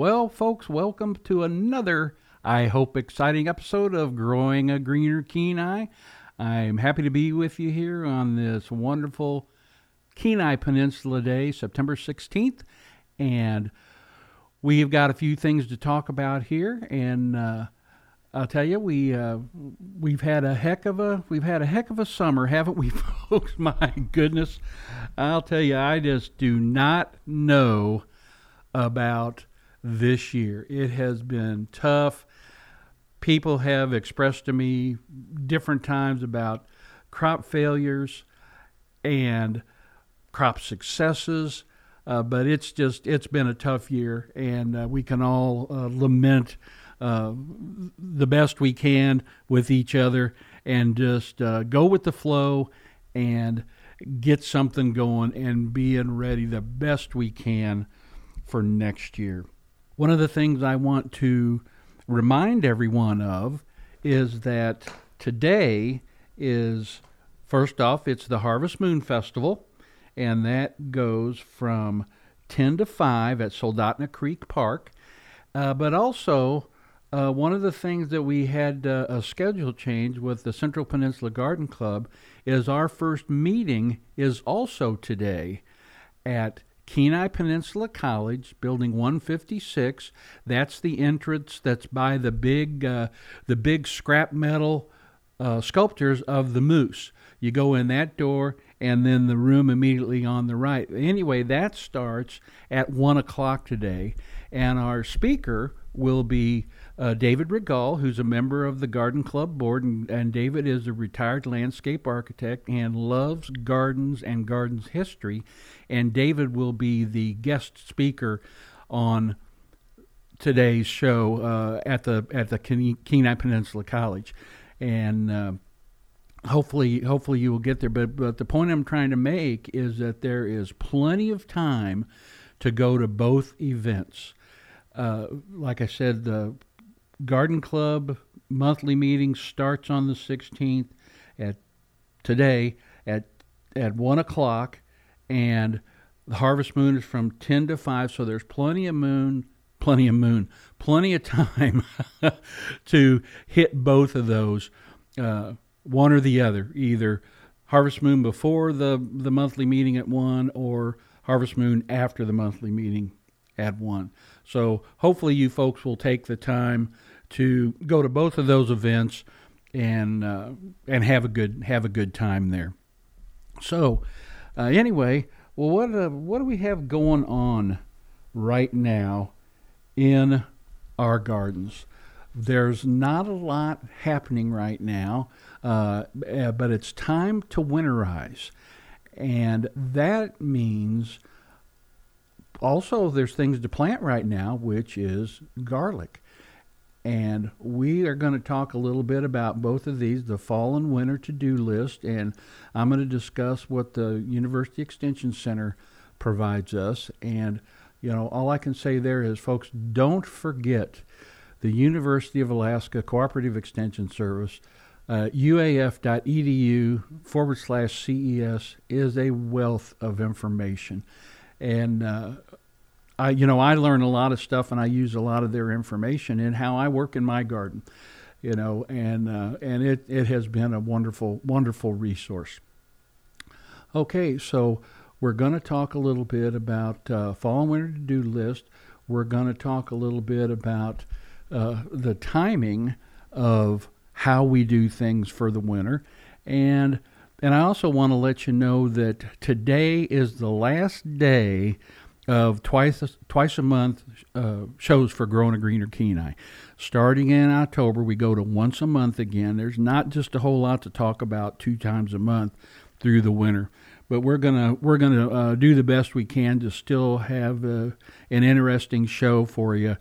Well, folks, welcome to another, I hope, exciting episode of Growing a Greener Kenai. I'm happy to be with you here on this wonderful Kenai Peninsula Day, September 16th. And we've got a few things to talk about here. And uh, I'll tell you, we uh, we've had a heck of a we've had a heck of a summer, haven't we, folks? My goodness, I'll tell you, I just do not know about this year. It has been tough. People have expressed to me different times about crop failures and crop successes, uh, but it's just it's been a tough year, and uh, we can all uh, lament uh, the best we can with each other and just uh, go with the flow and get something going and being ready the best we can for next year. One of the things I want to remind everyone of is that today is first off it's the Harvest Moon Festival and that goes from 10 to 5 at Soldotna Creek Park. Uh, but also uh, one of the things that we had uh, a schedule change with the Central Peninsula Garden Club is our first meeting is also today at Kenai Peninsula College, Building 156. That's the entrance that's by the big uh, the big scrap metal uh, sculptures of the moose. You go in that door, and then the room immediately on the right. Anyway, that starts at one o'clock today, and our speaker will be uh, David Regal, who's a member of the Garden Club board, and, and, David is a retired landscape architect and loves gardens and gardens history. And David will be the guest speaker on today's show uh, at the at the Kenai Peninsula College, and uh, hopefully hopefully you will get there. But but the point I'm trying to make is that there is plenty of time to go to both events. Uh, like I said, the Garden Club monthly meeting starts on the 16th at today at at one o'clock, and the Harvest Moon is from 10 to 5. So there's plenty of moon, plenty of moon, plenty of time to hit both of those, uh, one or the other, either Harvest Moon before the the monthly meeting at one or Harvest Moon after the monthly meeting at one. So hopefully you folks will take the time to go to both of those events and uh, and have a good have a good time there. So uh, anyway, well, what uh, what do we have going on right now in our gardens? There's not a lot happening right now, uh, uh, but it's time to winterize, and that means also there's things to plant right now, which is garlic. And we are going to talk a little bit about both of these, the fall and winter to do list. And I'm going to discuss what the University Extension Center provides us. And, you know, all I can say there is, folks, don't forget the University of Alaska Cooperative Extension Service. Uh, uaf.edu forward slash CES is a wealth of information. And uh, I, you know, I learn a lot of stuff and I use a lot of their information in how I work in my garden, you know, and uh, and it, it has been a wonderful, wonderful resource. Okay, so we're going to talk a little bit about uh, fall and winter to do list. We're going to talk a little bit about uh, the timing of how we do things for the winter, and and I also want to let you know that today is the last day of twice twice a month uh, shows for Growing a Greener Kenai. Starting in October, we go to once a month again. There's not just a whole lot to talk about two times a month through the winter, but we're gonna we're gonna uh, do the best we can to still have uh, an interesting show for you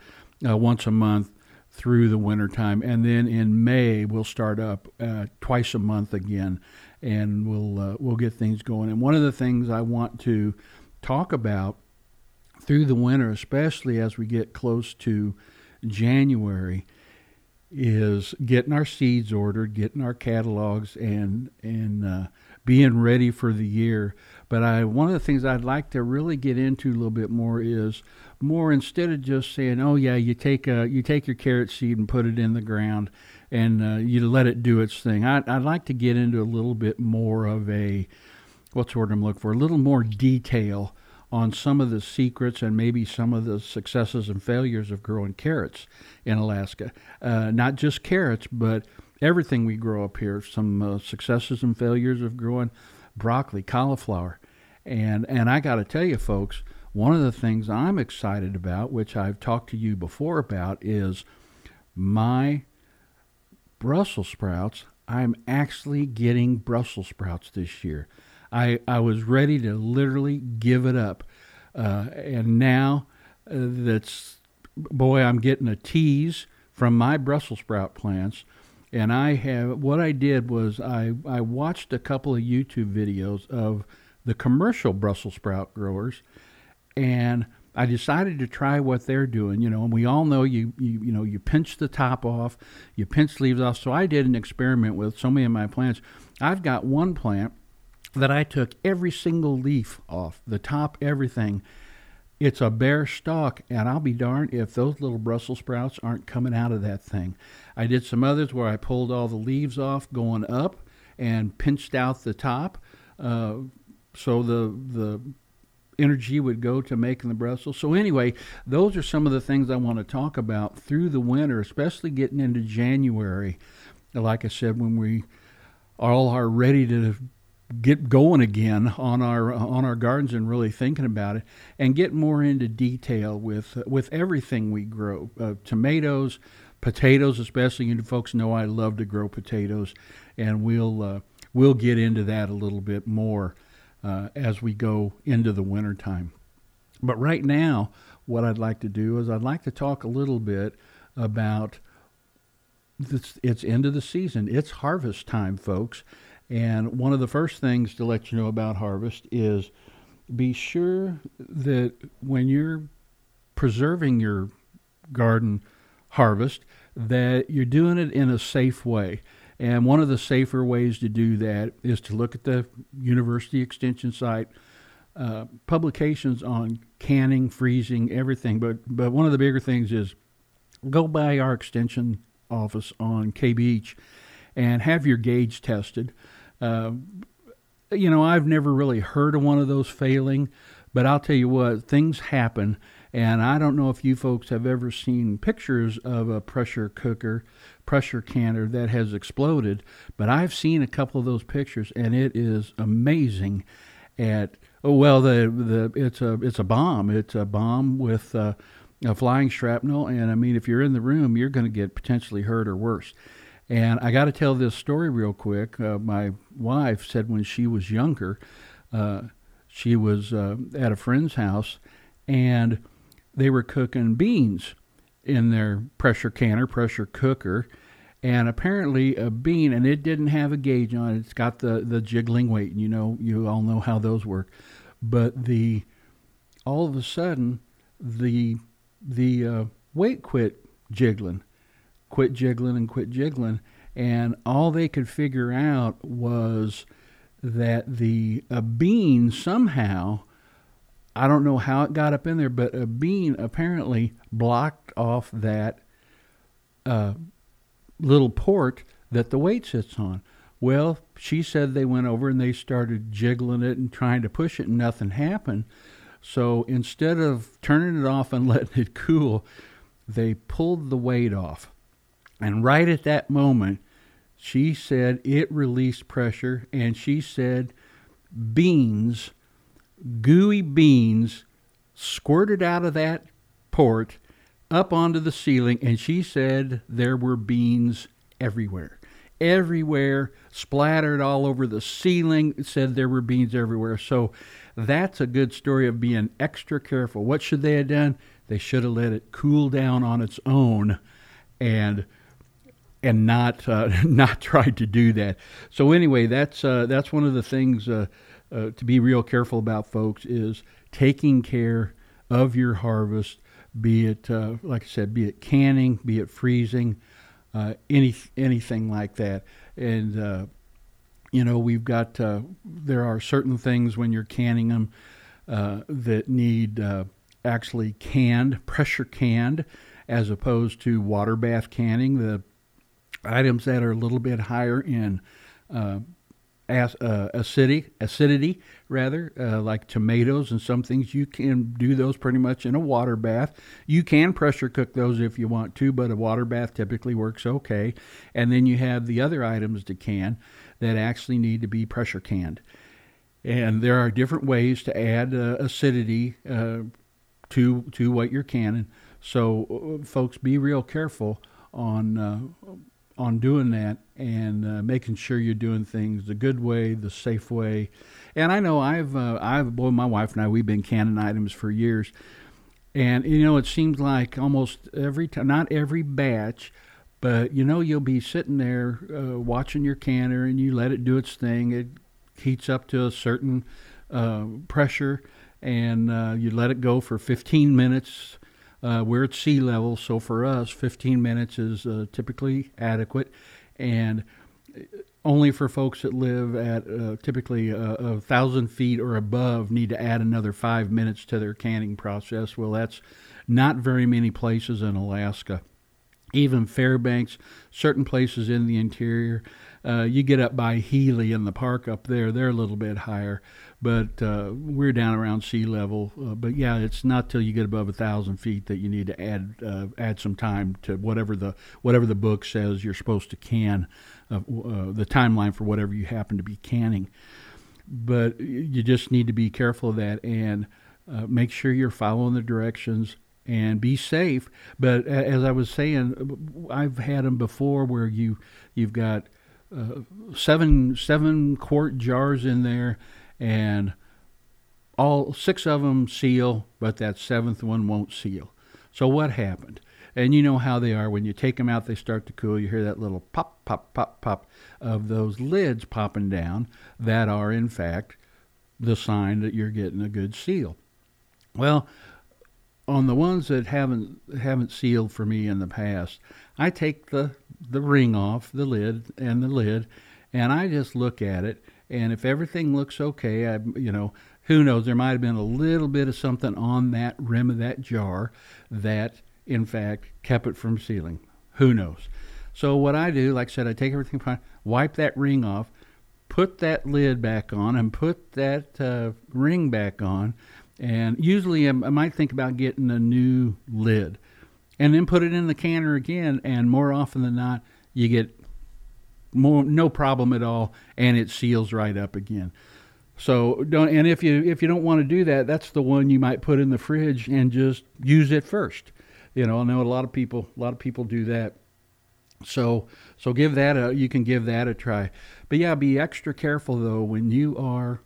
uh, once a month through the winter time, and then in May we'll start up uh, twice a month again, and we'll uh, we'll get things going. And one of the things I want to talk about through the winter, especially as we get close to January, is getting our seeds ordered, getting our catalogs, and and uh, being ready for the year. But I one of the things I'd like to really get into a little bit more is more instead of just saying, "Oh yeah, you take a you take your carrot seed and put it in the ground and uh, you let it do its thing." I, I'd like to get into a little bit more of a what's the word I'm looking for? A little more detail on some of the secrets and maybe some of the successes and failures of growing carrots in Alaska. Uh, not just carrots, but everything we grow up here. Some uh, successes and failures of growing broccoli, cauliflower, and and I got to tell you, folks, one of the things I'm excited about, which I've talked to you before about, is my Brussels sprouts. I'm actually getting Brussels sprouts this year. I, I was ready to literally give it up. Uh, and now uh, that's, boy, I'm getting a tease from my Brussels sprout plants. And I have, what I did was I, I watched a couple of YouTube videos of the commercial Brussels sprout growers. And I decided to try what they're doing, you know, and we all know you, you, you know, you pinch the top off, you pinch leaves off. So I did an experiment with so many of my plants. I've got one plant that I took every single leaf off, the top, everything. It's a bare stalk, and I'll be darned if those little Brussels sprouts aren't coming out of that thing. I did some others where I pulled all the leaves off going up and pinched out the top, uh, so the the energy would go to making the Brussels. So anyway, those are some of the things I want to talk about through the winter, especially getting into January. Like I said, when we all are ready to get going again on our on our gardens and really thinking about it and get more into detail with with everything we grow uh, tomatoes potatoes especially you folks know I love to grow potatoes and we'll uh, we'll get into that a little bit more uh, as we go into the winter time but right now what I'd like to do is I'd like to talk a little bit about this, it's end of the season. It's harvest time folks. And one of the first things to let you know about harvest is be sure that when you're preserving your garden harvest that you're doing it in a safe way. And one of the safer ways to do that is to look at the university extension site uh, publications on canning, freezing, everything. But but one of the bigger things is go by our extension office on K Beach and have your gauge tested. Uh, you know, I've never really heard of one of those failing, but I'll tell you what, things happen. And I don't know if you folks have ever seen pictures of a pressure cooker, pressure canner that has exploded, but I've seen a couple of those pictures, and it is amazing. At oh well, the the it's a it's a bomb. It's a bomb with uh, a flying shrapnel, and I mean, if you're in the room, you're going to get potentially hurt or worse. And I got to tell this story real quick. Uh, my wife said when she was younger, uh, she was uh, at a friend's house and they were cooking beans in their pressure canner, pressure cooker. And apparently, a bean, and it didn't have a gauge on it. It's got the, the jiggling weight, and you know, you all know how those work. But the all of a sudden, the the uh, weight quit jiggling, quit jiggling and quit jiggling. And all they could figure out was that the a bean somehow, I don't know how it got up in there, but a bean apparently blocked off that uh, little port that the weight sits on. Well, she said they went over and they started jiggling it and trying to push it, and nothing happened. So instead of turning it off and letting it cool, they pulled the weight off. And right at that moment, she said it released pressure, and she said beans, gooey beans, squirted out of that port up onto the ceiling, and she said there were beans everywhere. Everywhere, splattered all over the ceiling, said there were beans everywhere. So that's a good story of being extra careful. What should they have done? They should have let it cool down on its own and and not uh, not tried to do that. So anyway, that's uh, that's one of the things uh, uh, to be real careful about, folks, is taking care of your harvest. Be it uh, like I said, be it canning, be it freezing, uh, any anything like that. And you know, we've got uh, there are certain things when you're canning them uh, that need uh, actually canned, pressure canned, as opposed to water bath canning. The items that are a little bit higher in uh, as, uh, acidity, acidity rather, uh, like tomatoes and some things, you can do those pretty much in a water bath. You can pressure cook those if you want to, but a water bath typically works okay. And then you have the other items to can that actually need to be pressure canned. And there are different ways to add uh, acidity uh, to to what you're canning. So, uh, folks, be real careful on uh, on doing that and uh, making sure you're doing things the good way, the safe way. And I know I've uh, I've boy, my wife and I we've been canning items for years, and you know it seems like almost every time, not every batch, but you know you'll be sitting there uh, watching your canner and you let it do its thing. It heats up to a certain uh, pressure, and uh, you let it go for 15 minutes. Uh, we're at sea level, so for us, 15 minutes is uh, typically adequate, and only for folks that live at uh, typically a, a, thousand feet or above need to add another five minutes to their canning process. Well, that's not very many places in Alaska. Even Fairbanks, certain places in the interior, uh, you get up by Healy in the park up there, they're a little bit higher, but uh, we're down around sea level. Uh, but yeah, it's not till you get above a thousand feet that you need to add uh, add some time to whatever the whatever the book says you're supposed to can, uh, the timeline for whatever you happen to be canning. But you just need to be careful of that and uh, make sure you're following the directions and be safe. But as I was saying, I've had them before where you you've got uh, seven seven quart jars in there, and all six of them seal, but that seventh one won't seal. So what happened? And you know how they are when you take them out, they start to cool. You hear that little pop, pop, pop, pop of those lids popping down. That are in fact the sign that you're getting a good seal. Well, on the ones that haven't haven't sealed for me in the past, I take the the ring off the lid and the lid, and I just look at it. And if everything looks okay, I you know who knows there might have been a little bit of something on that rim of that jar that in fact kept it from sealing. Who knows? So what I do, like I said, I take everything wipe that ring off, put that lid back on, and put that uh, ring back on and usually I might think about getting a new lid and then put it in the canner again. And more often than not, you get more, no problem at all and it seals right up again. So don't, and if you, if you don't want to do that, that's the one you might put in the fridge and just use it first. You know, I know a lot of people, a lot of people do that. So, so give that a, you can give that a try. But yeah, be extra careful though when you are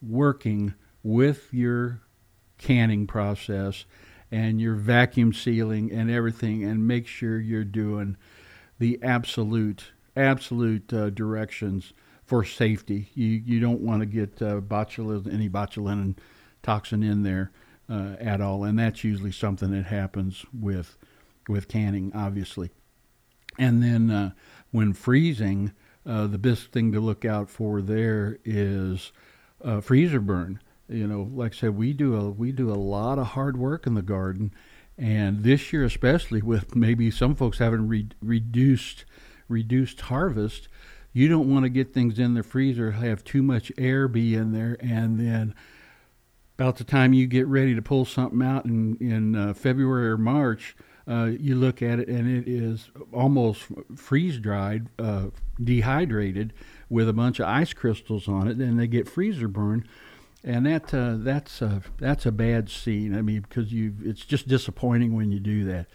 working with your canning process and your vacuum sealing and everything and make sure you're doing the absolute absolute uh, directions for safety. You you don't want to get uh, botulism, any botulinum toxin in there uh, at all, and that's usually something that happens with with canning, obviously. And then uh, when freezing, uh, the best thing to look out for there is uh, freezer burn you know, like I said, we do a we do a lot of hard work in the garden, and this year especially with maybe some folks having re- reduced reduced harvest, you don't want to get things in the freezer have too much air be in there, and then about the time you get ready to pull something out in in uh, February or March. Uh, you look at it and it is almost freeze dried, uh, dehydrated, with a bunch of ice crystals on it, and they get freezer burn and that uh, that's that's a bad scene. I mean, because you it's just disappointing when you do that.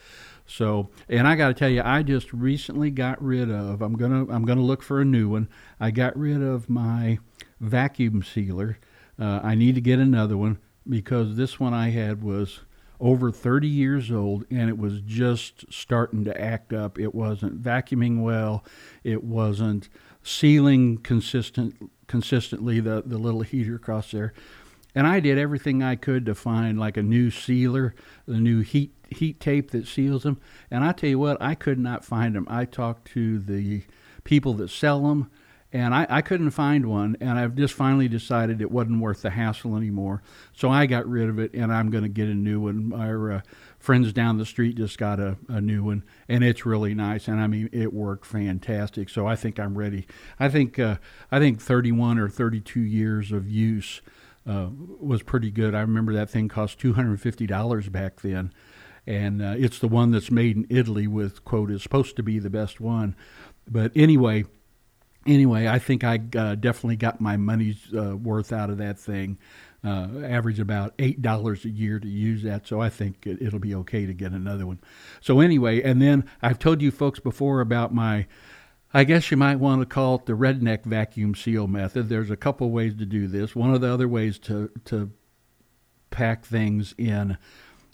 So, and I got to tell you, I just recently got rid of. I'm gonna I'm gonna look for a new one. I got rid of my vacuum sealer. Uh, I need to get another one because this one I had was over 30 years old and it was just starting to act up. It wasn't vacuuming well. It wasn't sealing consistent consistently the, the little heater across there. And I did everything I could to find like a new sealer, the new heat heat tape that seals them. And I tell you what, I could not find them. I talked to the people that sell them, and I, I couldn't find one, and I've just finally decided it wasn't worth the hassle anymore. So I got rid of it, and I'm going to get a new one. Our uh, friends down the street just got a, a new one, and it's really nice. And I mean, it worked fantastic. So I think I'm ready. I think uh, I think 31 or 32 years of use uh, was pretty good. I remember that thing cost $250 back then and uh, it's the one that's made in Italy with quote is supposed to be the best one. But anyway, anyway, I think I uh, definitely got my money's uh, worth out of that thing. Uh, average about eight dollars a year to use that, so I think it, it'll be okay to get another one. So anyway, and then I've told you folks before about my I guess you might want to call it the redneck vacuum seal method. There's a couple ways to do this. One of the other ways to to pack things in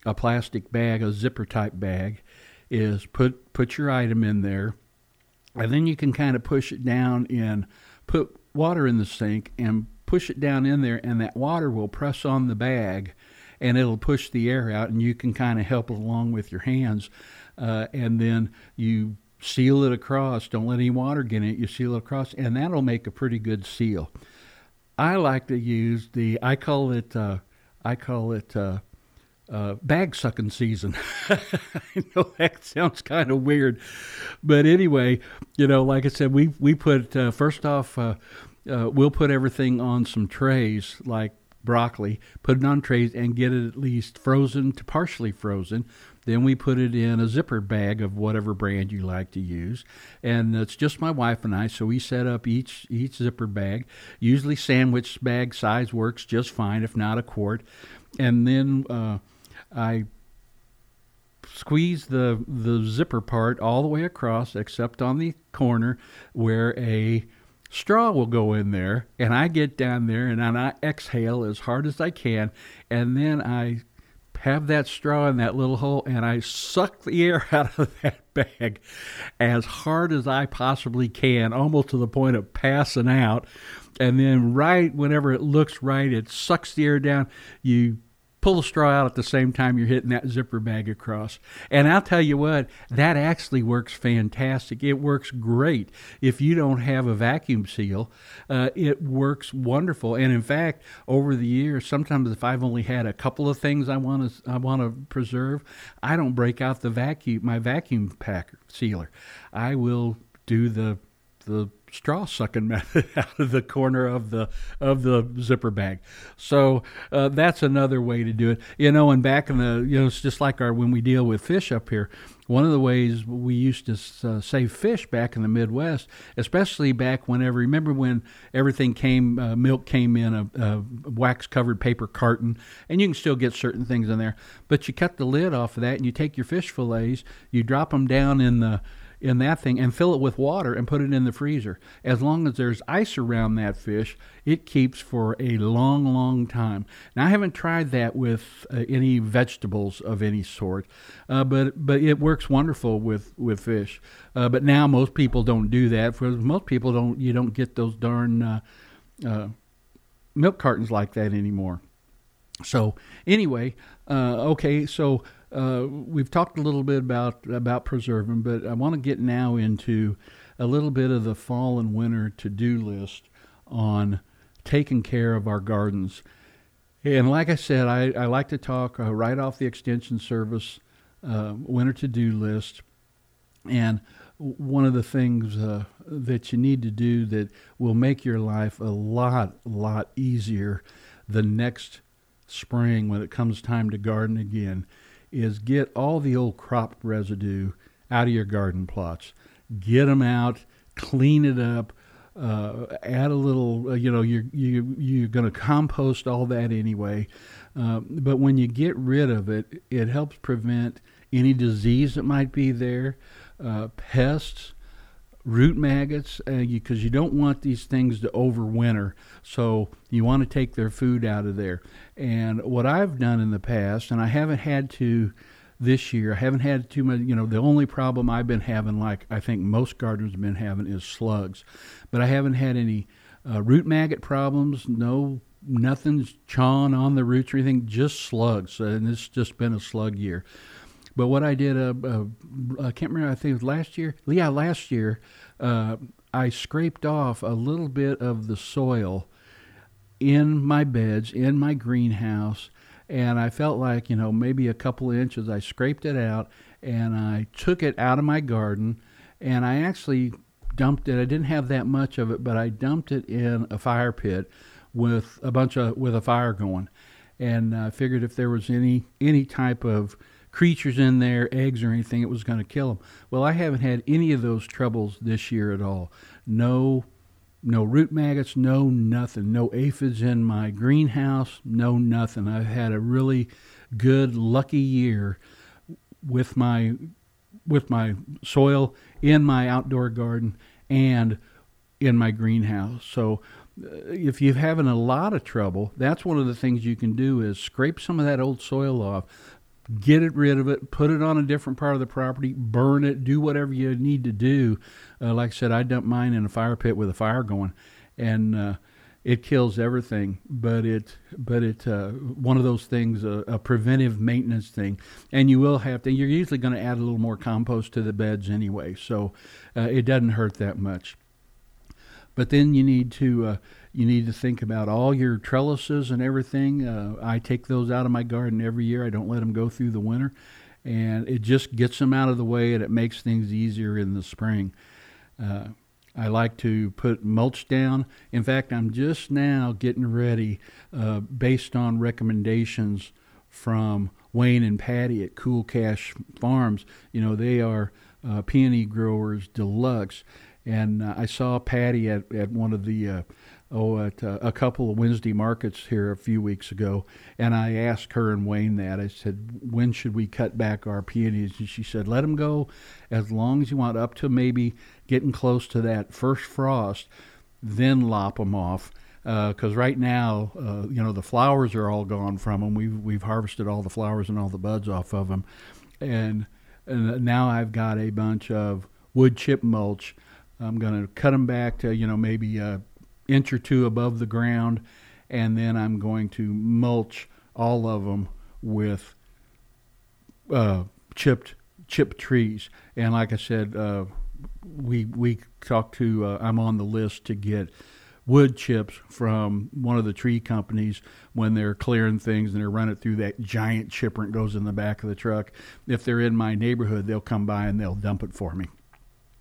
a plastic bag, a zipper type bag, is put put your item in there, and then you can kind of push it down and put water in the sink and push it down in there, and that water will press on the bag, and it'll push the air out, and you can kind of help it along with your hands, uh, and then you seal it across. Don't let any water get in it. You seal it across, and that'll make a pretty good seal. I like to use the. I call it. Uh, I call it. Uh, uh, bag sucking season. I know that sounds kind of weird, but anyway, you know, like I said, we we put uh, first off, uh, uh, we'll put everything on some trays like broccoli, put it on trays and get it at least frozen to partially frozen. Then we put it in a zipper bag of whatever brand you like to use, and it's just my wife and I. So we set up each each zipper bag. Usually, sandwich bag size works just fine, if not a quart. And then uh, I squeeze the the zipper part all the way across except on the corner where a straw will go in there and I get down there and I exhale as hard as I can and then I have that straw in that little hole and I suck the air out of that bag as hard as I possibly can almost to the point of passing out. And then right whenever it looks right it sucks the air down. You pull the straw out at the same time you're hitting that zipper bag across. And I'll tell you what, that actually works fantastic. It works great. If you don't have a vacuum seal, uh, it works wonderful. And in fact, over the years, sometimes if I've only had a couple of things I want to I want to preserve, I don't break out the vacuum my vacuum pack sealer. I will do the the straw sucking method out of the corner of the of the zipper bag. So uh, that's another way to do it. You know, and back in the you know it's just like our when we deal with fish up here. One of the ways we used to uh, save fish back in the Midwest, especially back whenever remember when everything came uh, milk came in a, a wax covered paper carton, and you can still get certain things in there. But you cut the lid off of that, and you take your fish fillets, you drop them down in the in that thing and fill it with water and put it in the freezer. As long as there's ice around that fish, it keeps for a long, long time. Now, I haven't tried that with uh, any vegetables of any sort, uh, but but it works wonderful with with fish. Uh, but now most people don't do that because most people don't. You don't get those darn uh, uh, milk cartons like that anymore. So anyway, uh, okay, so uh, we've talked a little bit about about preserving, but I want to get now into a little bit of the fall and winter to do list on taking care of our gardens. And like I said, I, I like to talk uh, right off the Extension Service uh, winter to do list. And one of the things uh, that you need to do that will make your life a lot, lot easier the next spring when it comes time to garden again is get all the old crop residue out of your garden plots. Get them out, clean it up, uh, add a little. Uh, you know, you're you you're going to compost all that anyway. Uh, but when you get rid of it, it helps prevent any disease that might be there, uh, pests, root maggots, because uh, you, you don't want these things to overwinter. So you want to take their food out of there. And what I've done in the past, and I haven't had to this year, I haven't had too much, you know, the only problem I've been having, like I think most gardeners have been having, is slugs. But I haven't had any uh, root maggot problems, no nothing's chawing on the roots or anything, just slugs. And it's just been a slug year. But what I did, uh, uh, I can't remember, I think it was last year. Yeah, last year, uh, I scraped off a little bit of the soil in my beds, in my greenhouse, and I felt like, you know, maybe a couple inches. I scraped it out and I took it out of my garden and I actually dumped it. I didn't have that much of it, but I dumped it in a fire pit with a bunch of with a fire going. And I figured if there was any any type of creatures in there, eggs or anything, it was going to kill them. Well, I haven't had any of those troubles this year at all. No no root maggots, no nothing, no aphids in my greenhouse, no nothing. I've had a really good, lucky year with my with my soil in my outdoor garden and in my greenhouse. So uh, if you're having a lot of trouble, that's one of the things you can do is scrape some of that old soil off, get it rid of it, put it on a different part of the property, burn it, do whatever you need to do. Uh, like I said, I dumped mine in a fire pit with a fire going, and uh, it kills everything. But it, but it, uh, one of those things, a, preventive maintenance thing, and you will have to. You're usually going to add a little more compost to the beds anyway, so uh, it doesn't hurt that much. But then you need to uh, you need to think about all your trellises and everything. Uh, I take those out of my garden every year. I don't let them go through the winter, and it just gets them out of the way and it makes things easier in the spring. Uh, I like to put mulch down. In fact, I'm just now getting ready, uh, based on recommendations from Wayne and Patty at Cool Cache Farms. You know, they are uh, peony growers deluxe. And uh, I saw Patty at, at one of the uh, oh, at uh, a couple of Wednesday markets here a few weeks ago, and I asked her and Wayne that. I said, when should we cut back our peonies? And she said, let them go as long as you want, up to maybe getting close to that first frost, then lop them off. Because uh, right now, uh, you know, the flowers are all gone from them. We've we've harvested all the flowers and all the buds off of them, and, and now I've got a bunch of wood chip mulch. I'm going to cut them back to you know maybe a inch or two above the ground, and then I'm going to mulch all of them with uh, chipped chipped trees. And like I said, uh, we we talked to. Uh, I'm on the list to get wood chips from one of the tree companies when they're clearing things and they're running through that giant chipper and goes in the back of the truck. If they're in my neighborhood, they'll come by and they'll dump it for me.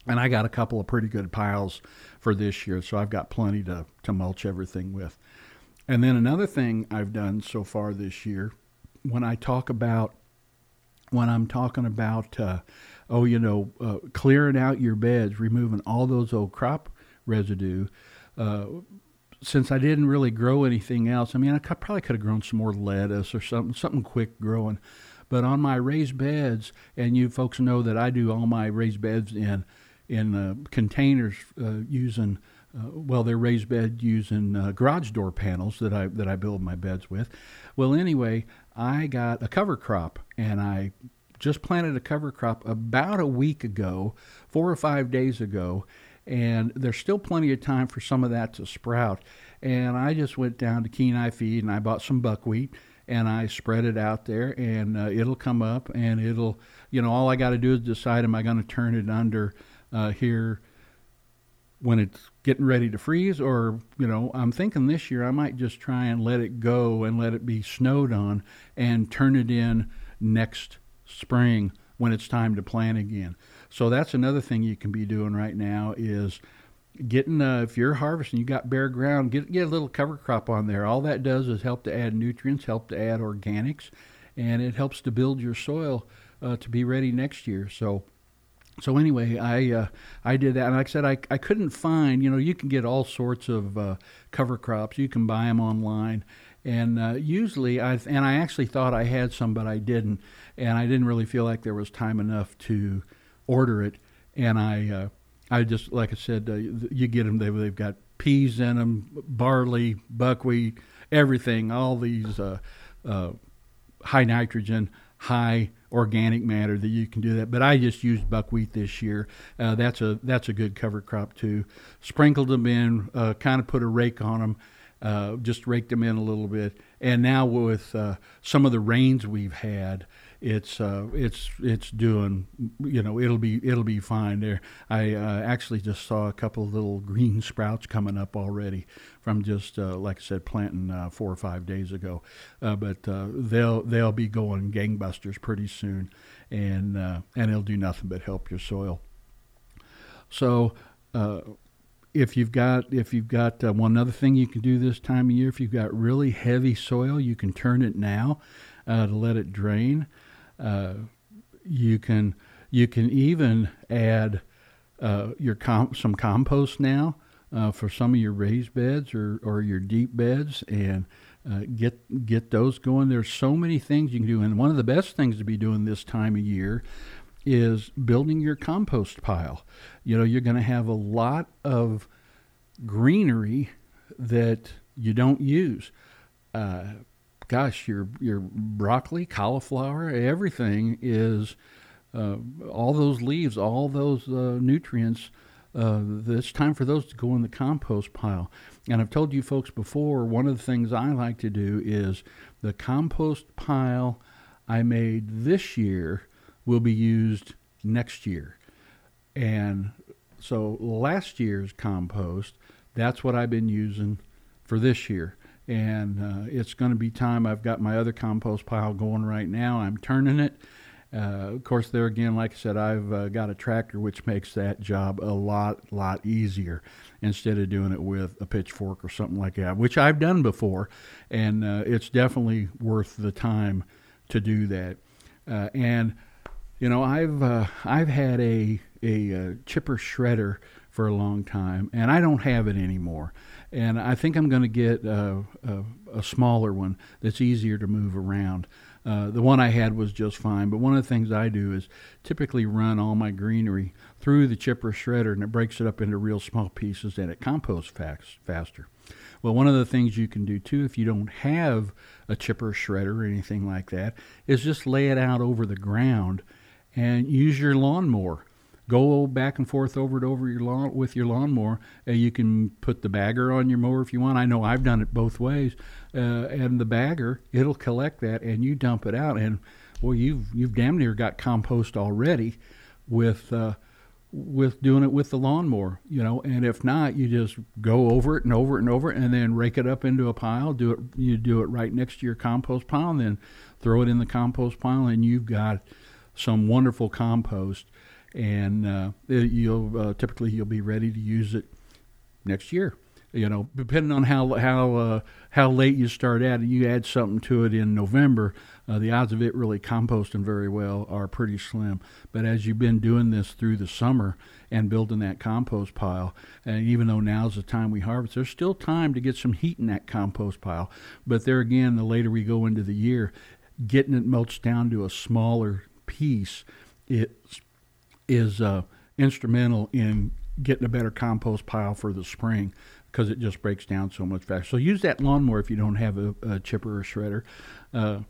And I got a couple of pretty good piles for this year, so I've got plenty to, to mulch everything with. And then another thing I've done so far this year, when I talk about, when I'm talking about, uh, oh, you know, uh, clearing out your beds, removing all those old crop residue, uh, since I didn't really grow anything else, I mean, I could, probably could have grown some more lettuce or something, something quick growing. But on my raised beds, and you folks know that I do all my raised beds in in uh, containers uh, using. Uh, well, they're raised bed using uh, garage door panels that I that I build my beds with. Well, anyway, I got a cover crop, and I just planted a cover crop about a week ago, four or five days ago, and there's still plenty of time for some of that to sprout. And I just went down to Kenai Feed and I bought some buckwheat and I spread it out there, and uh, it'll come up, and it'll, you know, all I got to do is decide am I going to turn it under uh, here when it's getting ready to freeze, or you know, I'm thinking this year I might just try and let it go and let it be snowed on and turn it in next spring when it's time to plant again. So that's another thing you can be doing right now is getting uh, if you're harvesting, you got bare ground, get get a little cover crop on there. All that does is help to add nutrients, help to add organics, and it helps to build your soil uh, to be ready next year. So so anyway, I uh, I did that, and like I said, I, I couldn't find. You know, you can get all sorts of uh, cover crops. You can buy them online, and uh, usually I and I actually thought I had some, but I didn't, and I didn't really feel like there was time enough to order it. And I uh, I just like I said, uh, you get them. They they've got peas in them, barley, buckwheat, everything. All these uh, high nitrogen, high organic matter that you can do that. But I just used buckwheat this year. Uh, that's a that's a good cover crop too. Sprinkled them in, uh, kind of put a rake on them, uh, just raked them in a little bit. And now with uh, some of the rains we've had, it's uh, it's it's doing you know it'll be it'll be fine there. I uh, actually just saw a couple of little green sprouts coming up already from just uh, like I said planting uh, four or five days ago, uh, but uh, they'll they'll be going gangbusters pretty soon, and and it'll do nothing but help your soil. So if you've got if you've got uh, one other thing you can do this time of year, if you've got really heavy soil, you can turn it now uh, to let it drain. Uh, you can you can even add uh, your com- some compost now uh, for some of your raised beds or, or your deep beds and uh, get get those going. There's so many things you can do, and one of the best things to be doing this time of year is building your compost pile. You know, you're going to have a lot of greenery that you don't use. Uh, gosh, your your broccoli, cauliflower, everything is uh, all those leaves, all those uh, nutrients. Uh, it's time for those to go in the compost pile. And I've told you folks before, one of the things I like to do is the compost pile I made this year will be used next year. And so last year's compost, that's what I've been using for this year. And uh, it's going to be time. I've got my other compost pile going right now. I'm turning it. Uh, of course, there again, like I said, I've uh, got a tractor which makes that job a lot, lot easier instead of doing it with a pitchfork or something like that, which I've done before, and uh, it's definitely worth the time to do that. Uh, and you know, I've uh, I've had a a, chipper shredder for a long time, and I don't have it anymore. And I think I'm going to get a, a, a, smaller one that's easier to move around. Uh, the one I had was just fine, but one of the things I do is typically run all my greenery through the chipper shredder, and it breaks it up into real small pieces, and it composts fast, faster. Well, one of the things you can do too, if you don't have a chipper shredder or anything like that, is just lay it out over the ground and use your lawnmower. Go back and forth over it over your lawn with your lawnmower. Uh, you can put the bagger on your mower if you want. I know I've done it both ways. Uh, and the bagger, it'll collect that, and you dump it out. And well, you've you've damn near got compost already with uh, with doing it with the lawnmower, you know. And if not, you just go over it and over it and over it, and then rake it up into a pile. Do it. You do it right next to your compost pile, and then throw it in the compost pile, and you've got some wonderful compost, and uh, you'll uh, typically you'll be ready to use it next year. You know, depending on how how uh, how late you start at it, you add something to it in November. Uh, the odds of it really composting very well are pretty slim. But as you've been doing this through the summer and building that compost pile, and even though now's the time we harvest, there's still time to get some heat in that compost pile. But there again, the later we go into the year, getting it mulched down to a smaller piece it is uh, instrumental in getting a better compost pile for the spring because it just breaks down so much faster. So use that lawnmower if you don't have a, a chipper or shredder. Uh,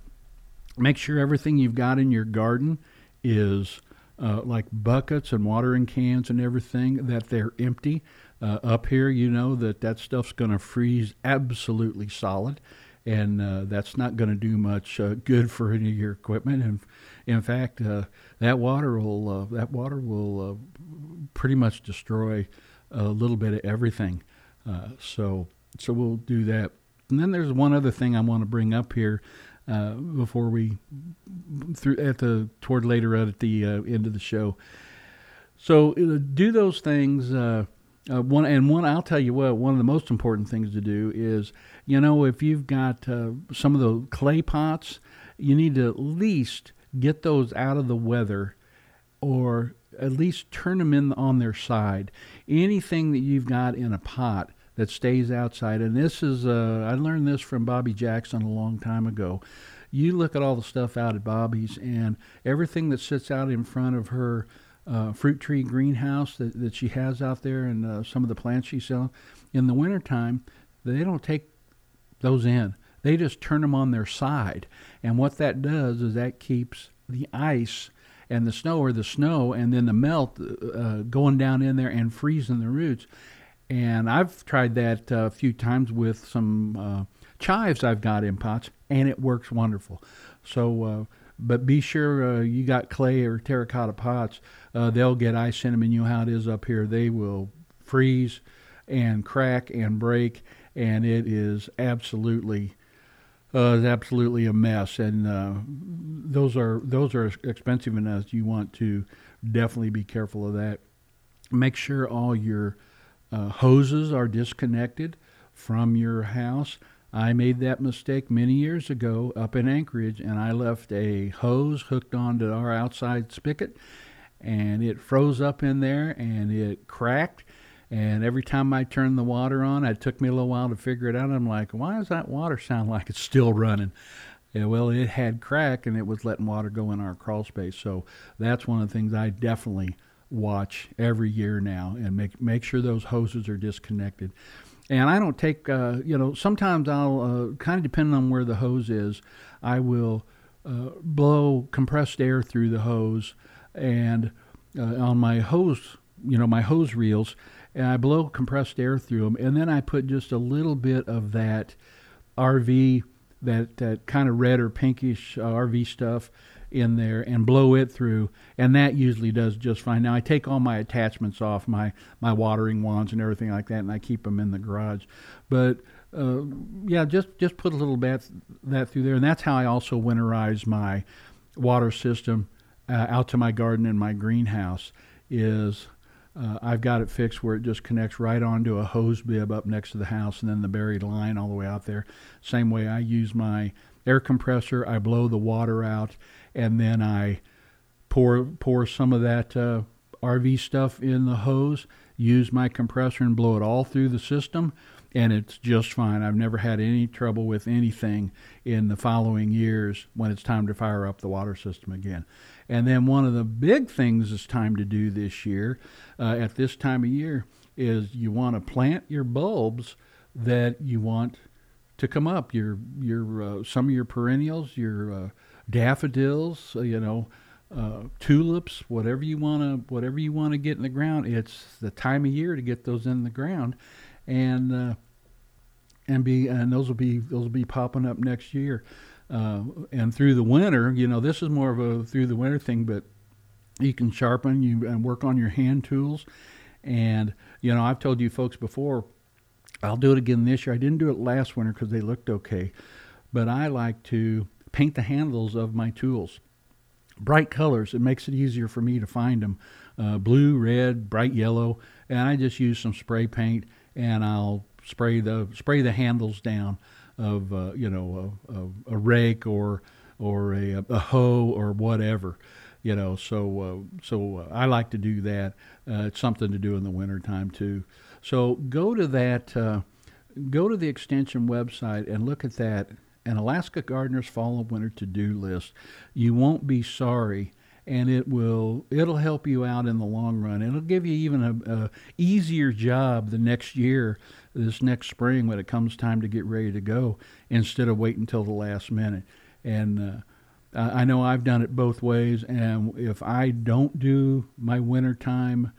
make sure everything you've got in your garden is uh, like buckets and watering cans and everything that they're empty. Uh, up here, you know that that stuff's going to freeze absolutely solid, and uh, that's not going to do much uh, good for any of your equipment. And in fact, uh, that water will uh, that water will uh, pretty much destroy a little bit of everything. Uh, so so we'll do that. And then there's one other thing I want to bring up here uh, before we through at the toward later at the uh, end of the show. So do those things. Uh, one and one, I'll tell you what. One of the most important things to do is, you know, if you've got uh, some of the clay pots, you need to at least get those out of the weather or at least turn them in on their side. Anything that you've got in a pot that stays outside, and this is, uh, I learned this from Bobby Jackson a long time ago. You look at all the stuff out at Bobby's, and everything that sits out in front of her uh, fruit tree greenhouse that, that she has out there, and uh, some of the plants she's selling, in the wintertime, they don't take those in. They just turn them on their side. And what that does is that keeps the ice and the snow or the snow and then the melt uh, going down in there and freezing the roots. And I've tried that uh, a few times with some uh, chives I've got in pots, and it works wonderful. So uh, but be sure uh, you got clay or terracotta pots. Uh, they'll get ice in them, and you know how it is up here. They will freeze and crack and break, and it is absolutely uh, absolutely a mess. And uh, those are those are expensive enough. You want to definitely be careful of that. Make sure all your uh, hoses are disconnected from your house. I made that mistake many years ago up in Anchorage, and I left a hose hooked onto our outside spigot, and it froze up in there and it cracked. And every time I turned the water on, it took me a little while to figure it out. I'm like, why does that water sound like it's still running? Yeah, well, it had crack and it was letting water go in our crawl space. So that's one of the things I definitely watch every year now and make make sure those hoses are disconnected. And I don't take, uh, you know, sometimes I'll uh, kind of depending on where the hose is, I will uh, blow compressed air through the hose and uh, on my hose, you know, my hose reels, and I blow compressed air through them, and then I put just a little bit of that RV, that that kind of red or pinkish uh, RV stuff in there and blow it through, and that usually does just fine. Now I take all my attachments off, my my watering wands and everything like that, and I keep them in the garage. But uh, yeah, just just put a little bit that through there, and that's how I also winterize my water system uh, out to my garden and my greenhouse. Is uh, I've got it fixed where it just connects right onto a hose bib up next to the house, and then the buried line all the way out there. Same way I use my air compressor. I blow the water out, and then I pour pour some of that uh, RV stuff in the hose. Use my compressor and blow it all through the system, and it's just fine. I've never had any trouble with anything in the following years when it's time to fire up the water system again. And then one of the big things it's time to do this year, uh, at this time of year, is you want to plant your bulbs that you want to come up. Your your uh, some of your perennials, your uh, daffodils, uh, you know, uh, tulips, whatever you want to whatever you want to get in the ground. It's the time of year to get those in the ground, and uh, and be and those will be those will be popping up next year. Uh, and through the winter, you know, this is more of a through the winter thing, but you can sharpen you and work on your hand tools. And you know, I've told you folks before, I'll do it again this year. I didn't do it last winter because they looked okay, but I like to paint the handles of my tools bright colors. It makes it easier for me to find them. Uh, blue, red, bright yellow, and I just use some spray paint and I'll spray the spray the handles down of uh, you know a, a, a, rake or or a, a hoe or whatever you know so uh, so uh, I like to do that. Uh, it's something to do in the wintertime too. So go to that uh, go to the extension website and look at that. An Alaska Gardener's fall and winter to-do list. You won't be sorry and it will it'll help you out in the long run. It'll give you even a, a, easier job the next year, this next spring when it comes time to get ready to go, instead of waiting until the last minute. And uh, I know I've done it both ways, and if I don't do my wintertime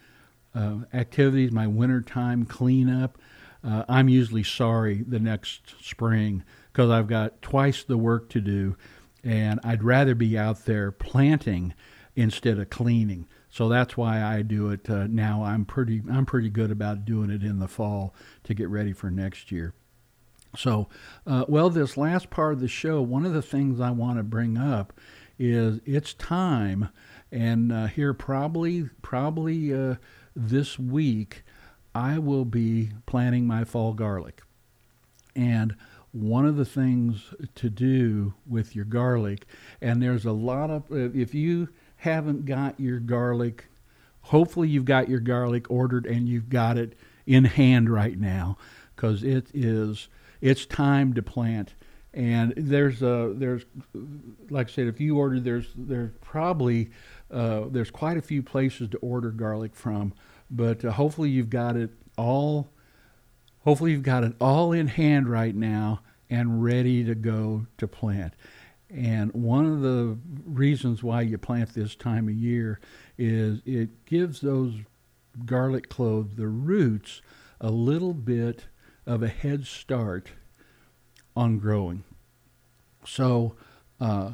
uh, activities, my wintertime cleanup, uh, I'm usually sorry the next spring because I've got twice the work to do, and I'd rather be out there planting instead of cleaning. So that's why I do it uh, now. I'm pretty I'm pretty good about doing it in the fall to get ready for next year. So, uh, well, this last part of the show, one of the things I want to bring up is it's time, and uh, here probably probably uh, this week, I will be planting my fall garlic, and one of the things to do with your garlic, and there's a lot of if you haven't got your garlic, hopefully you've got your garlic ordered and you've got it in hand right now because it is it's time to plant. And there's a there's like I said, if you order there's there's probably uh, there's quite a few places to order garlic from, but uh, hopefully you've got it all. Hopefully you've got it all in hand right now and ready to go to plant. And one of the reasons why you plant this time of year is it gives those garlic cloves, the roots, a little bit of a head start on growing. So, uh,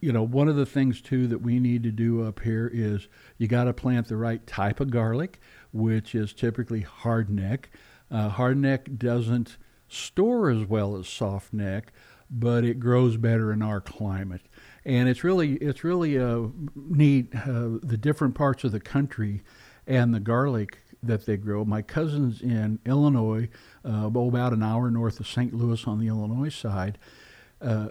you know, one of the things too that we need to do up here is you got to plant the right type of garlic, which is typically hardneck. Uh, hardneck doesn't store as well as softneck, but it grows better in our climate. And it's really it's really uh, neat uh, the different parts of the country and the garlic that they grow. My cousins in Illinois, uh, about an hour north of St. Louis on the Illinois side, uh,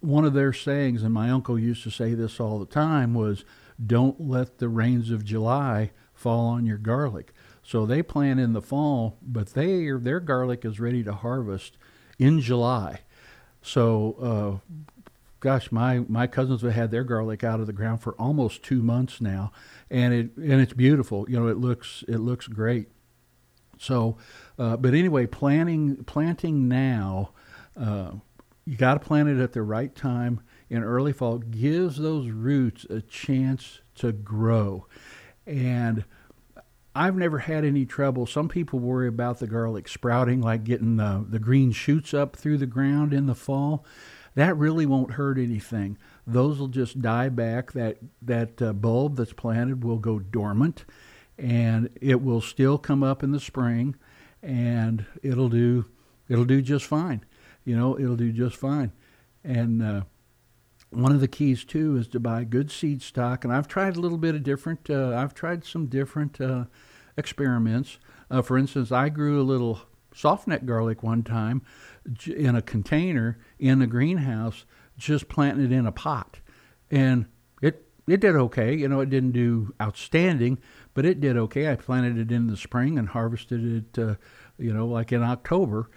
one of their sayings, and my uncle used to say this all the time, was don't let the rains of July fall on your garlic. So they plant in the fall, but they their garlic is ready to harvest in July. So, uh, gosh, my my cousins have had their garlic out of the ground for almost two months now, and it and it's beautiful. You know, it looks it looks great. So, uh, but anyway, planting planting now. Uh, you got to plant it at the right time in early fall gives those roots a chance to grow and I've never had any trouble. Some people worry about the garlic sprouting, like getting the, the green shoots up through the ground in the fall. That really won't hurt anything. Those will just die back. That that uh, bulb that's planted will go dormant, and it will still come up in the spring, and it'll do it'll do just fine you know, it'll do just fine. And uh, one of the keys too is to buy good seed stock. And I've tried a little bit of different. Uh, I've tried some different uh, experiments. Uh, for instance, I grew a little softneck garlic one time in a container in a greenhouse, just planting it in a pot, and it it did okay. You know, it didn't do outstanding, but it did okay. I planted it in the spring and harvested it. Uh, you know, like in October.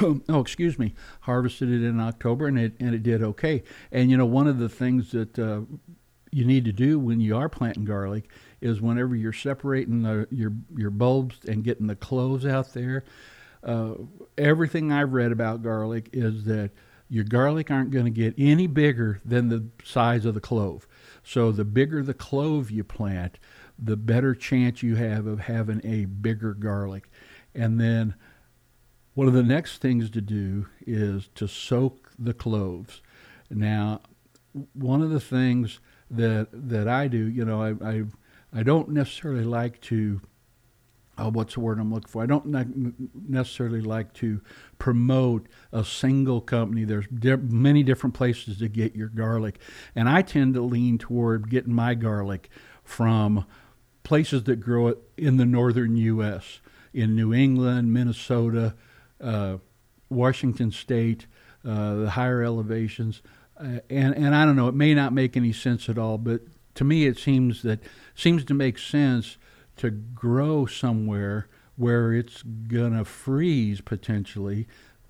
Oh, excuse me, harvested it in October, and it and it did okay. And you know, one of the things that uh, you need to do when you are planting garlic is whenever you're separating the, your your bulbs and getting the cloves out there. Uh, everything I've read about garlic is that your garlic aren't going to get any bigger than the size of the clove. So the bigger the clove you plant, the better chance you have of having a bigger garlic. And then one of the next things to do is to soak the cloves. Now, one of the things that that I do, you know, I I, I don't necessarily like to. Oh, what's the word I'm looking for? I don't necessarily like to promote a single company. There's di- many different places to get your garlic, and I tend to lean toward getting my garlic from places that grow it in the northern U.S. in New England, Minnesota, uh, Washington State, uh, the higher elevations, uh, and and I don't know. It may not make any sense at all, but to me, it seems that seems to make sense to grow somewhere where it's gonna freeze potentially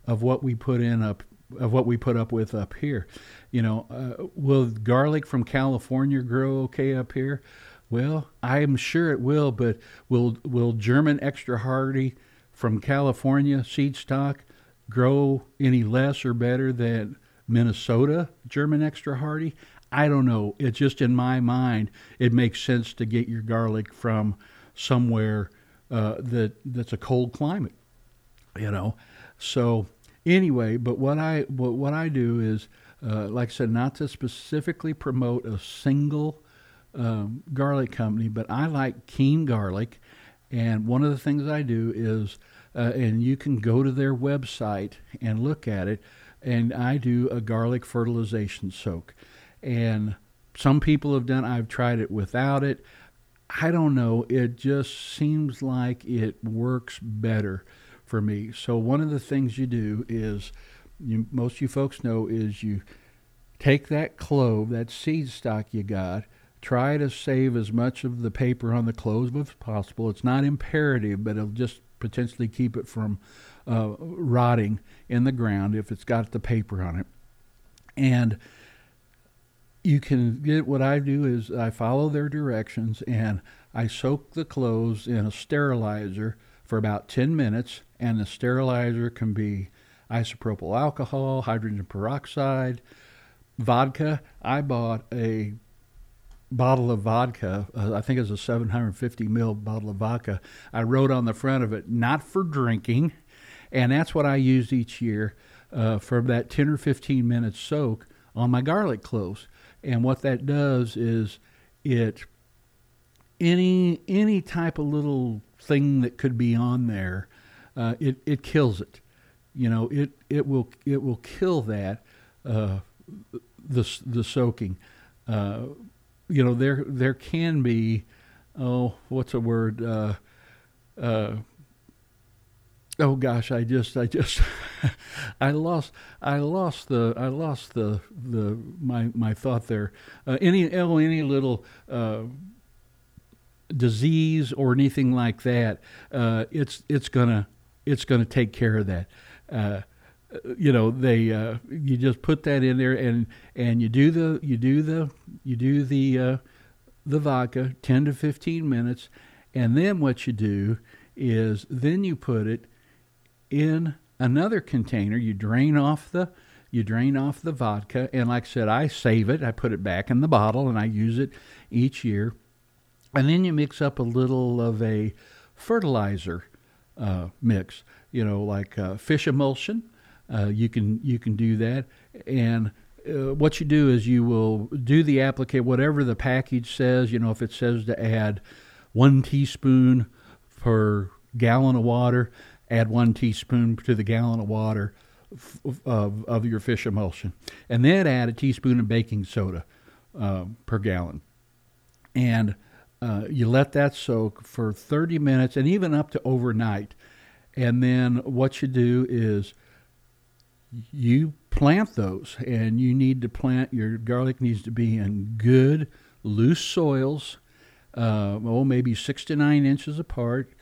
of what we put in up of what we put up with up here. You know, uh, will garlic from California grow okay up here? Well, I'm sure it will, but will will German extra hardy from California seed stock grow any less or better than Minnesota German extra hardy? I don't know. It's just in my mind, it makes sense to get your garlic from somewhere uh, that that's a cold climate, you know. So anyway, but what I what, what I do is, uh, like I said, not to specifically promote a single um, garlic company, but I like Keene Garlic, and one of the things I do is, uh, and you can go to their website and look at it, and I do a garlic fertilization soak. And some people have done, I've tried it without it. I don't know, it just seems like it works better for me. So, one of the things you do is, you, most you folks know, is you take that clove, that seed stock you got, Try to save as much of the paper on the clothes as possible. It's not imperative, but it'll just potentially keep it from uh, rotting in the ground if it's got the paper on it. And you can get what I do is I follow their directions and I soak the clothes in a sterilizer for about 10 minutes, and the sterilizer can be isopropyl alcohol, hydrogen peroxide, vodka. I bought a bottle of vodka. Uh, I think it's a 750 ml bottle of vodka. I wrote on the front of it, "Not for drinking," and that's what I used each year uh, for that 10 or 15 minute soak. on my garlic cloves. And what that does is it any any type of little thing that could be on there, uh, it it kills it. You know, it it will it will kill that uh, the the soaking. Uh, you know, there there can be oh, what's a word? Uh, uh, oh gosh, I just I just I lost I lost the I lost the the my my thought there. Uh, any oh, any little uh, disease or anything like that, uh, it's it's gonna it's gonna take care of that. You know they uh, you just put that in there and and you do the you do the you do the uh, the vodka 10 to 15 minutes. And then what you do is then you put it in another container. You drain off the you drain off the vodka. And like I said I save it. I put it back in the bottle and I use it each year. And then you mix up a little of a fertilizer uh, mix you know like uh, fish emulsion uh, you can you can do that, and uh, what you do is you will do the applicate whatever the package says. You know, if it says to add one teaspoon per gallon of water, add one teaspoon to the gallon of water of, of your fish emulsion, and then add a teaspoon of baking soda uh, per gallon, and uh, you let that soak for 30 minutes and even up to overnight. And then what you do is you plant those, and you need to plant your garlic needs to be in good loose soils, uh, oh maybe six to nine inches apart,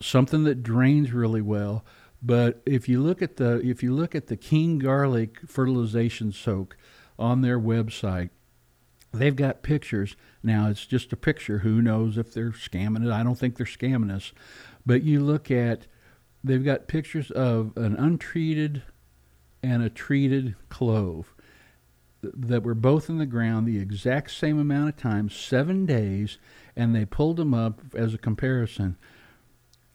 something that drains really well. But if you look at the if you look at the Keene Garlic fertilization soak on their website, they've got pictures. Now it's just a picture. Who knows if they're scamming it? I don't think they're scamming us. But you look at they've got pictures of an untreated and a treated clove that were both in the ground the exact same amount of time, seven days, and they pulled them up as a comparison.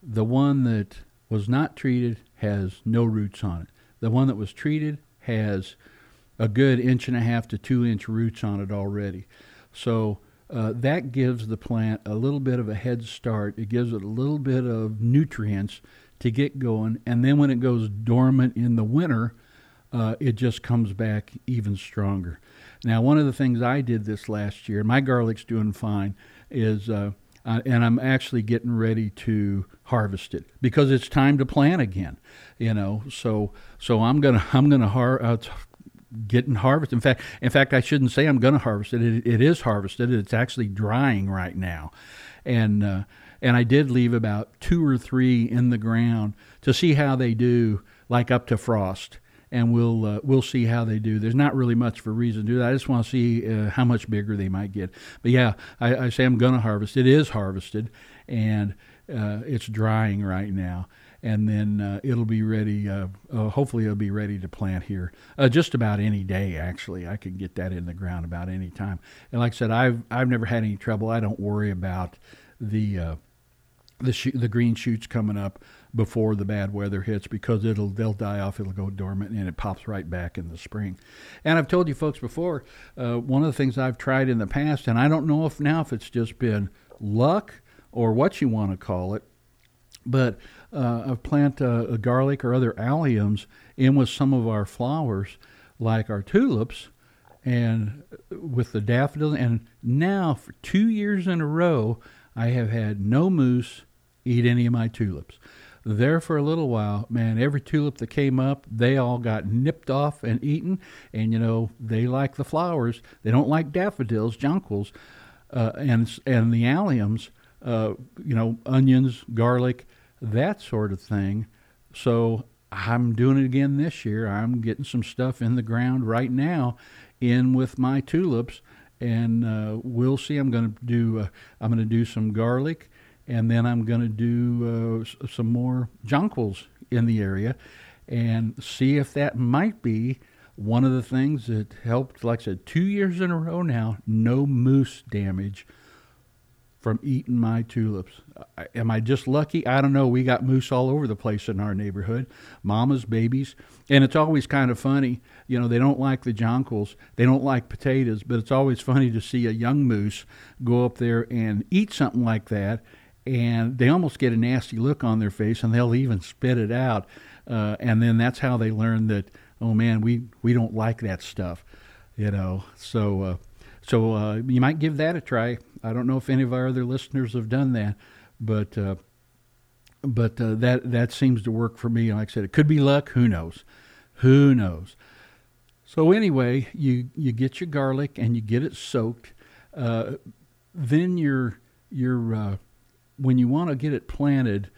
The one that was not treated has no roots on it. The one that was treated has a good inch and a half to two inch roots on it already. So uh, that gives the plant a little bit of a head start. It gives it a little bit of nutrients to get going. And then when it goes dormant in the winter, uh, it just comes back even stronger. Now, one of the things I did this last year, my garlic's doing fine, is uh, uh, and I'm actually getting ready to harvest it because it's time to plant again. You know, so so I'm gonna I'm gonna har- uh, getting harvested. In fact, in fact, I shouldn't say I'm gonna harvest it. It, it is harvested. It's actually drying right now, and uh, and I did leave about two or three in the ground to see how they do, like up to frost and we'll uh, we'll see how they do. There's not really much for reason to do that. I just want to see uh, how much bigger they might get. But yeah, I, I say I'm going to harvest. It is harvested, and uh, it's drying right now. And then uh, it'll be ready. Uh, uh, hopefully, it'll be ready to plant here just about any day. Actually, I can get that in the ground about any time. And like I said, I've I've never had any trouble. I don't worry about the the sh- the green shoots coming up before the bad weather hits because it'll they'll die off it'll go dormant and it pops right back in the spring. And i've told you folks before uh, one of the things i've tried in the past and i don't know if now if it's just been luck or what you want to call it but uh, i've planted uh, a garlic or other alliums in with some of our flowers like our tulips and with the daffodils. And now for two years in a row i have had no moose eat any of my tulips there for a little while, man, every tulip that came up, they all got nipped off and eaten. And, you know, they like the flowers. They don't like daffodils, jonquils, uh, and, and the alliums, uh, you know, onions, garlic, that sort of thing. So I'm doing it again this year. I'm getting some stuff in the ground right now in with my tulips and uh, we'll see. I'm going to do uh, I'm going to do some garlic and then I'm going to do uh, some more jonquils in the area and see if that might be one of the things that helped. Like I said, two years in a row now, no moose damage from eating my tulips. Am I just lucky? I don't know. We got moose all over the place in our neighborhood, mamas, babies, and it's always kind of funny. You know, they don't like the jonquils, they don't like potatoes, but it's always funny to see a young moose go up there and eat something like that, and they almost get a nasty look on their face, and they'll even spit it out, uh, and then that's how they learn that. Oh man, we we don't like that stuff, you know. So. Uh, so uh, you might give that a try. I don't know if any of our other listeners have done that, but uh, but uh, that that seems to work for me. Like I said, it could be luck. Who knows? Who knows? So anyway, you you get your garlic and you get it soaked. Uh, then you're uh, when you want to get it planted.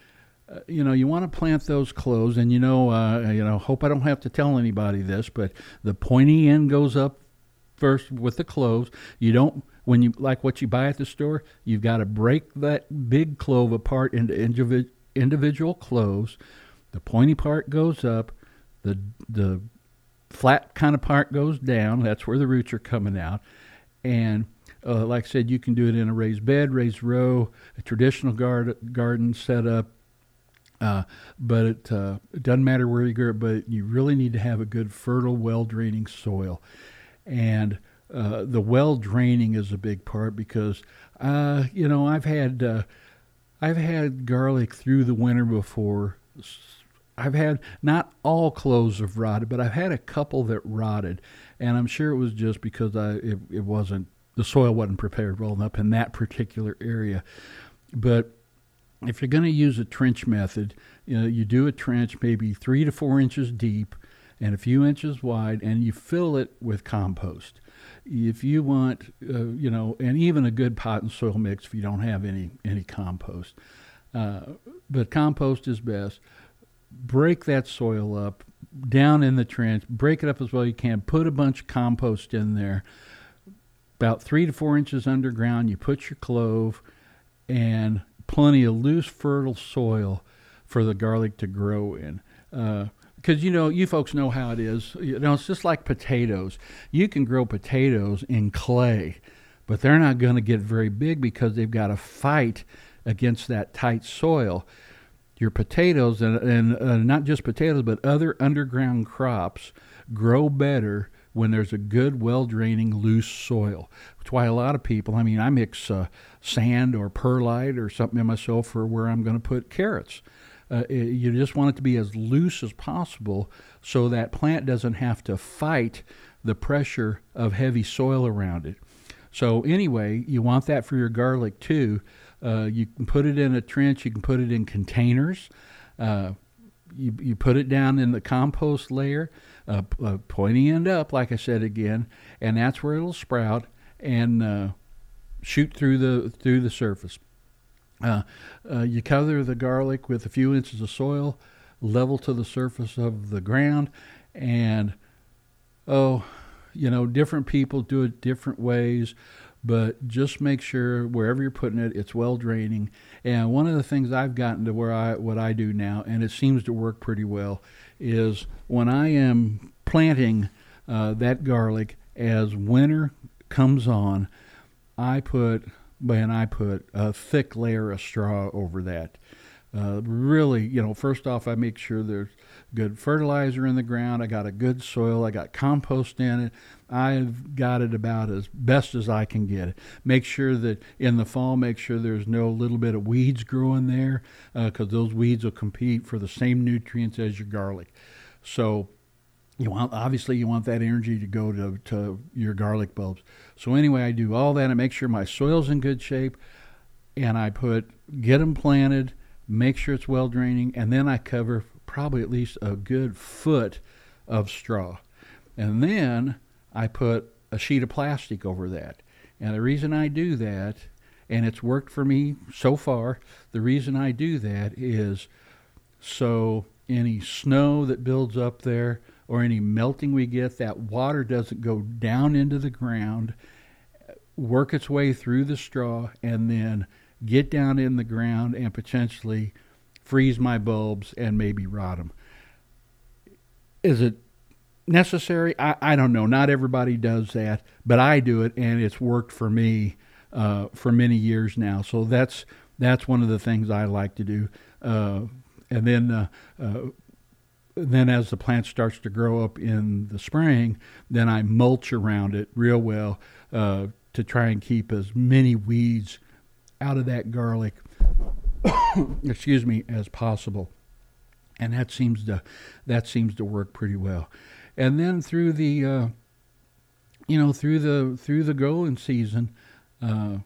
Uh, you know, you want to plant those cloves, and you know, you know. Hope I don't have to tell anybody this, but the pointy end goes up first with the cloves. You don't when you like what you buy at the store. You've got to break that big clove apart into individ, individual cloves. The pointy part goes up. The the flat kind of part goes down. That's where the roots are coming out. And uh, like I said, you can do it in a raised bed, raised row, a traditional garden garden setup. Uh, but it, uh, it doesn't matter where you grow it, but you really need to have a good, fertile, well draining soil and uh, the well draining is a big part because uh, you know I've had uh, I've had garlic through the winter before. I've had not all cloves have rotted, but I've had a couple that rotted, and I'm sure it was just because I it, it wasn't the soil wasn't prepared well enough in that particular area. But if you're going to use a trench method, you know you do a trench maybe three to four inches deep and a few inches wide, and you fill it with compost. If you want, uh, you know, and even a good pot and soil mix if you don't have any any compost, uh, but compost is best. Break that soil up down in the trench. Break it up as well you can. Put a bunch of compost in there. About three to four inches underground, you put your clove and plenty of loose, fertile soil for the garlic to grow in. Uh, because you know you folks know how it is. You know, it's just like potatoes. You can grow potatoes in clay, but they're not going to get very big because they've got to fight against that tight soil. Your potatoes and, and uh, not just potatoes, but other underground crops grow better when there's a good, well draining, loose soil. That's why a lot of people, I mean, I mix uh, sand or perlite or something in my soil for where I'm going to put carrots uh, you just want it to be as loose as possible so that plant doesn't have to fight the pressure of heavy soil around it. So anyway, you want that for your garlic too. Uh, you can put it in a trench. You can put it in containers. Uh, you, you put it down in the compost layer, uh, uh pointing end up, like I said again, and that's where it'll sprout and uh, shoot through the through the surface. Uh, uh, you cover the garlic with a few inches of soil, level to the surface of the ground, and oh, you know, different people do it different ways, but just make sure wherever you're putting it, it's well draining. And one of the things I've gotten to where I what I do now, and it seems to work pretty well, is when I am planting uh, that garlic as winter comes on, I put and I put a thick layer of straw over that. Uh, really, you know, first off, I make sure there's good fertilizer in the ground. I got a good soil. I got compost in it. I've got it about as best as I can get it. Make sure that in the fall, make sure there's no little bit of weeds growing there because uh, those weeds will compete for the same nutrients as your garlic. So you want obviously you want that energy to go to, to your garlic bulbs. So anyway, I do all that. I make sure my soil's in good shape, and I put get them planted, make sure it's well draining, and then I cover probably at least a good foot of straw, and then I put a sheet of plastic over that. And the reason I do that, and it's worked for me so far, the reason I do that is so any snow that builds up there or any melting we get, that water doesn't go down into the ground, work its way through the straw, and then get down in the ground and potentially freeze my bulbs and maybe rot them. Is it necessary? I, I don't know. Not everybody does that, but I do it, and it's worked for me uh, for many years now. So that's that's one of the things I like to do. Uh, and then uh, uh, then as the plant starts to grow up in the spring, then I mulch around it real well uh, to try and keep as many weeds out of that garlic, excuse me, as possible. And that seems to that seems to work pretty well. And then through the uh, you know through the through the growing season, uh,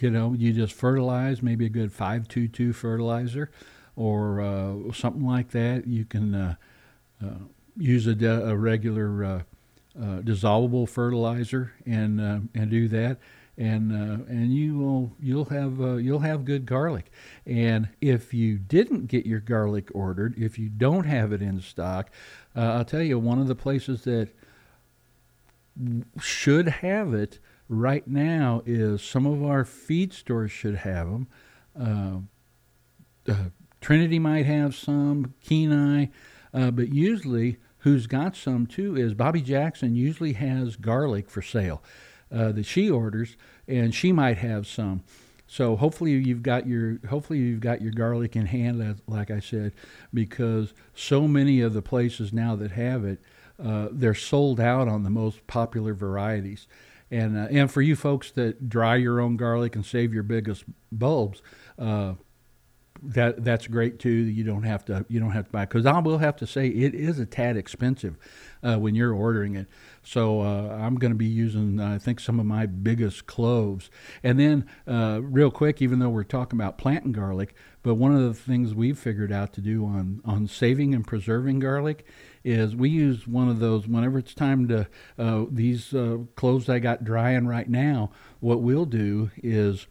you know you just fertilize maybe a good five two two fertilizer or uh, something like that. You can uh, uh, use a, de- a regular uh, dissolvable fertilizer and and do that, and and you will you'll have you'll have good garlic. And if you didn't get your garlic ordered, if you don't have it in stock, I'll tell you one of the places that should have it right now is some of our feed stores should have them. Uh, Trinity might have some, Kenai, uh, but usually who's got some too is Bobby Jackson usually has garlic for sale uh, that she orders, and she might have some. So hopefully you've got your hopefully you've got your garlic in hand, like I said, because so many of the places now that have it, uh, they're sold out on the most popular varieties. And uh, and for you folks that dry your own garlic and save your biggest bulbs, uh, that that's great too. You don't have to you don't have to buy because I will have to say it is a tad expensive uh, when you're ordering it. So uh, I'm going to be using I think some of my biggest cloves. And then uh, real quick, even though we're talking about planting garlic, but one of the things we've figured out to do on on saving and preserving garlic is we use one of those whenever it's time to uh, these uh, cloves I got drying right now. What we'll do is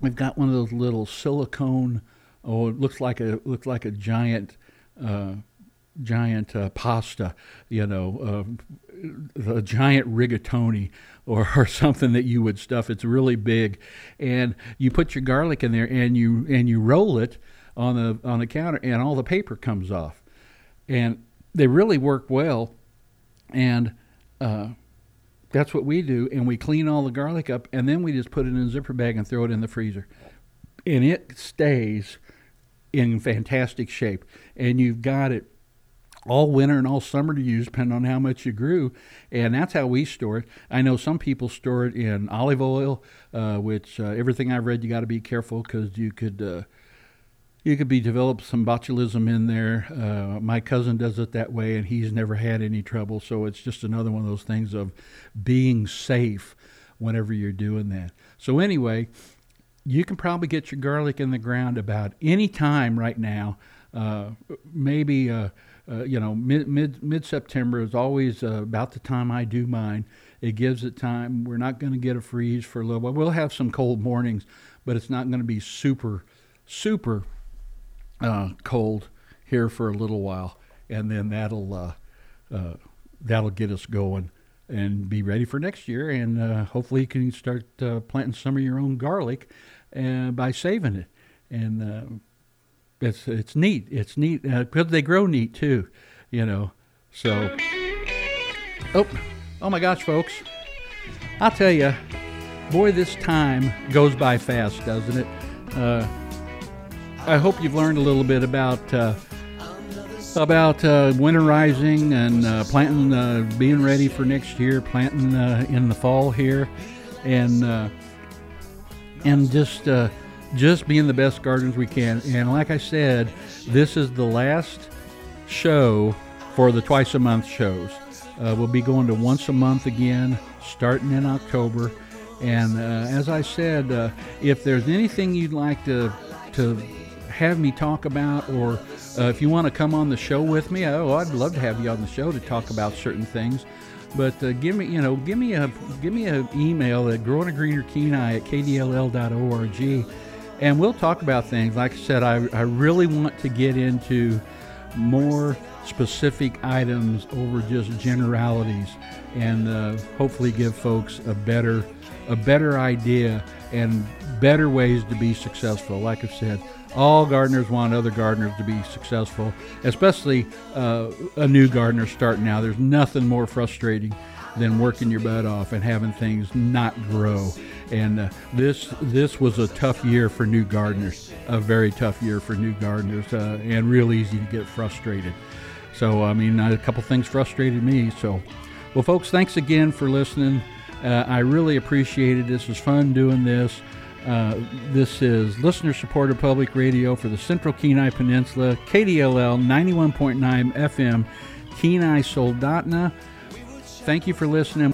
we've got one of those little silicone oh, it looks like a looks like a giant uh, giant uh, pasta, you know, uh, a giant rigatoni or, or something that you would stuff. It's really big, and you put your garlic in there and you and you roll it on the on the counter, and all the paper comes off, and they really work well, and. Uh, that's what we do, and we clean all the garlic up, and then we just put it in a zipper bag and throw it in the freezer, and it stays in fantastic shape. And you've got it all winter and all summer to use, depending on how much you grew. And that's how we store it. I know some people store it in olive oil, uh, which uh, everything I've read, you got to be careful because you could. Uh, you could be develop some botulism in there. Uh, my cousin does it that way, and he's never had any trouble. So it's just another one of those things of being safe whenever you're doing that. So anyway, you can probably get your garlic in the ground about any time right now. Uh, maybe uh, uh, you know mid mid mid September is always uh, about the time I do mine. It gives it time. We're not going to get a freeze for a little while. We'll have some cold mornings, but it's not going to be super super uh, cold here for a little while, and then that'll uh, that'll get us going and be ready for next year. And uh, hopefully, you can start uh, planting some of your own garlic uh, by saving it. And uh, it's it's neat. It's neat because uh, they grow neat too, you know. So, oh, oh my gosh, folks! I'll tell you, boy, this time goes by fast, doesn't it? Uh, I hope you've learned a little bit about about uh, winterizing and uh, planting, uh, being ready for next year, planting uh, in the fall here, and uh, and just uh, just being the best gardeners we can. And like I said, this is the last show for the twice a month shows. we'll be going to once a month again, starting in October. And as I said, if there's anything you'd like to to have me talk about or uh, if you want to come on the show with me, oh, I'd love to have you on the show to talk about certain things. But uh, give me, you know, give me a give me an email at growing a greener Kenai at kdll.org, and we'll talk about things. Like I said, I, I really want to get into more specific items over just generalities, and uh, hopefully give folks a better a better idea and better ways to be successful. Like I said all gardeners want other gardeners to be successful, especially uh, a new gardener starting out. There's nothing more frustrating than working your butt off and having things not grow. And uh, this this was a tough year for new gardeners, a very tough year for new gardeners, uh, and real easy to get frustrated. So I mean, a couple things frustrated me. So, well, folks, thanks again for listening. Uh, I really appreciate it. This was fun doing this. Uh, this is listener supported public radio for the Central Kenai Peninsula, KDLL 91.9 FM, Kenai Soldotna. Thank you for listening.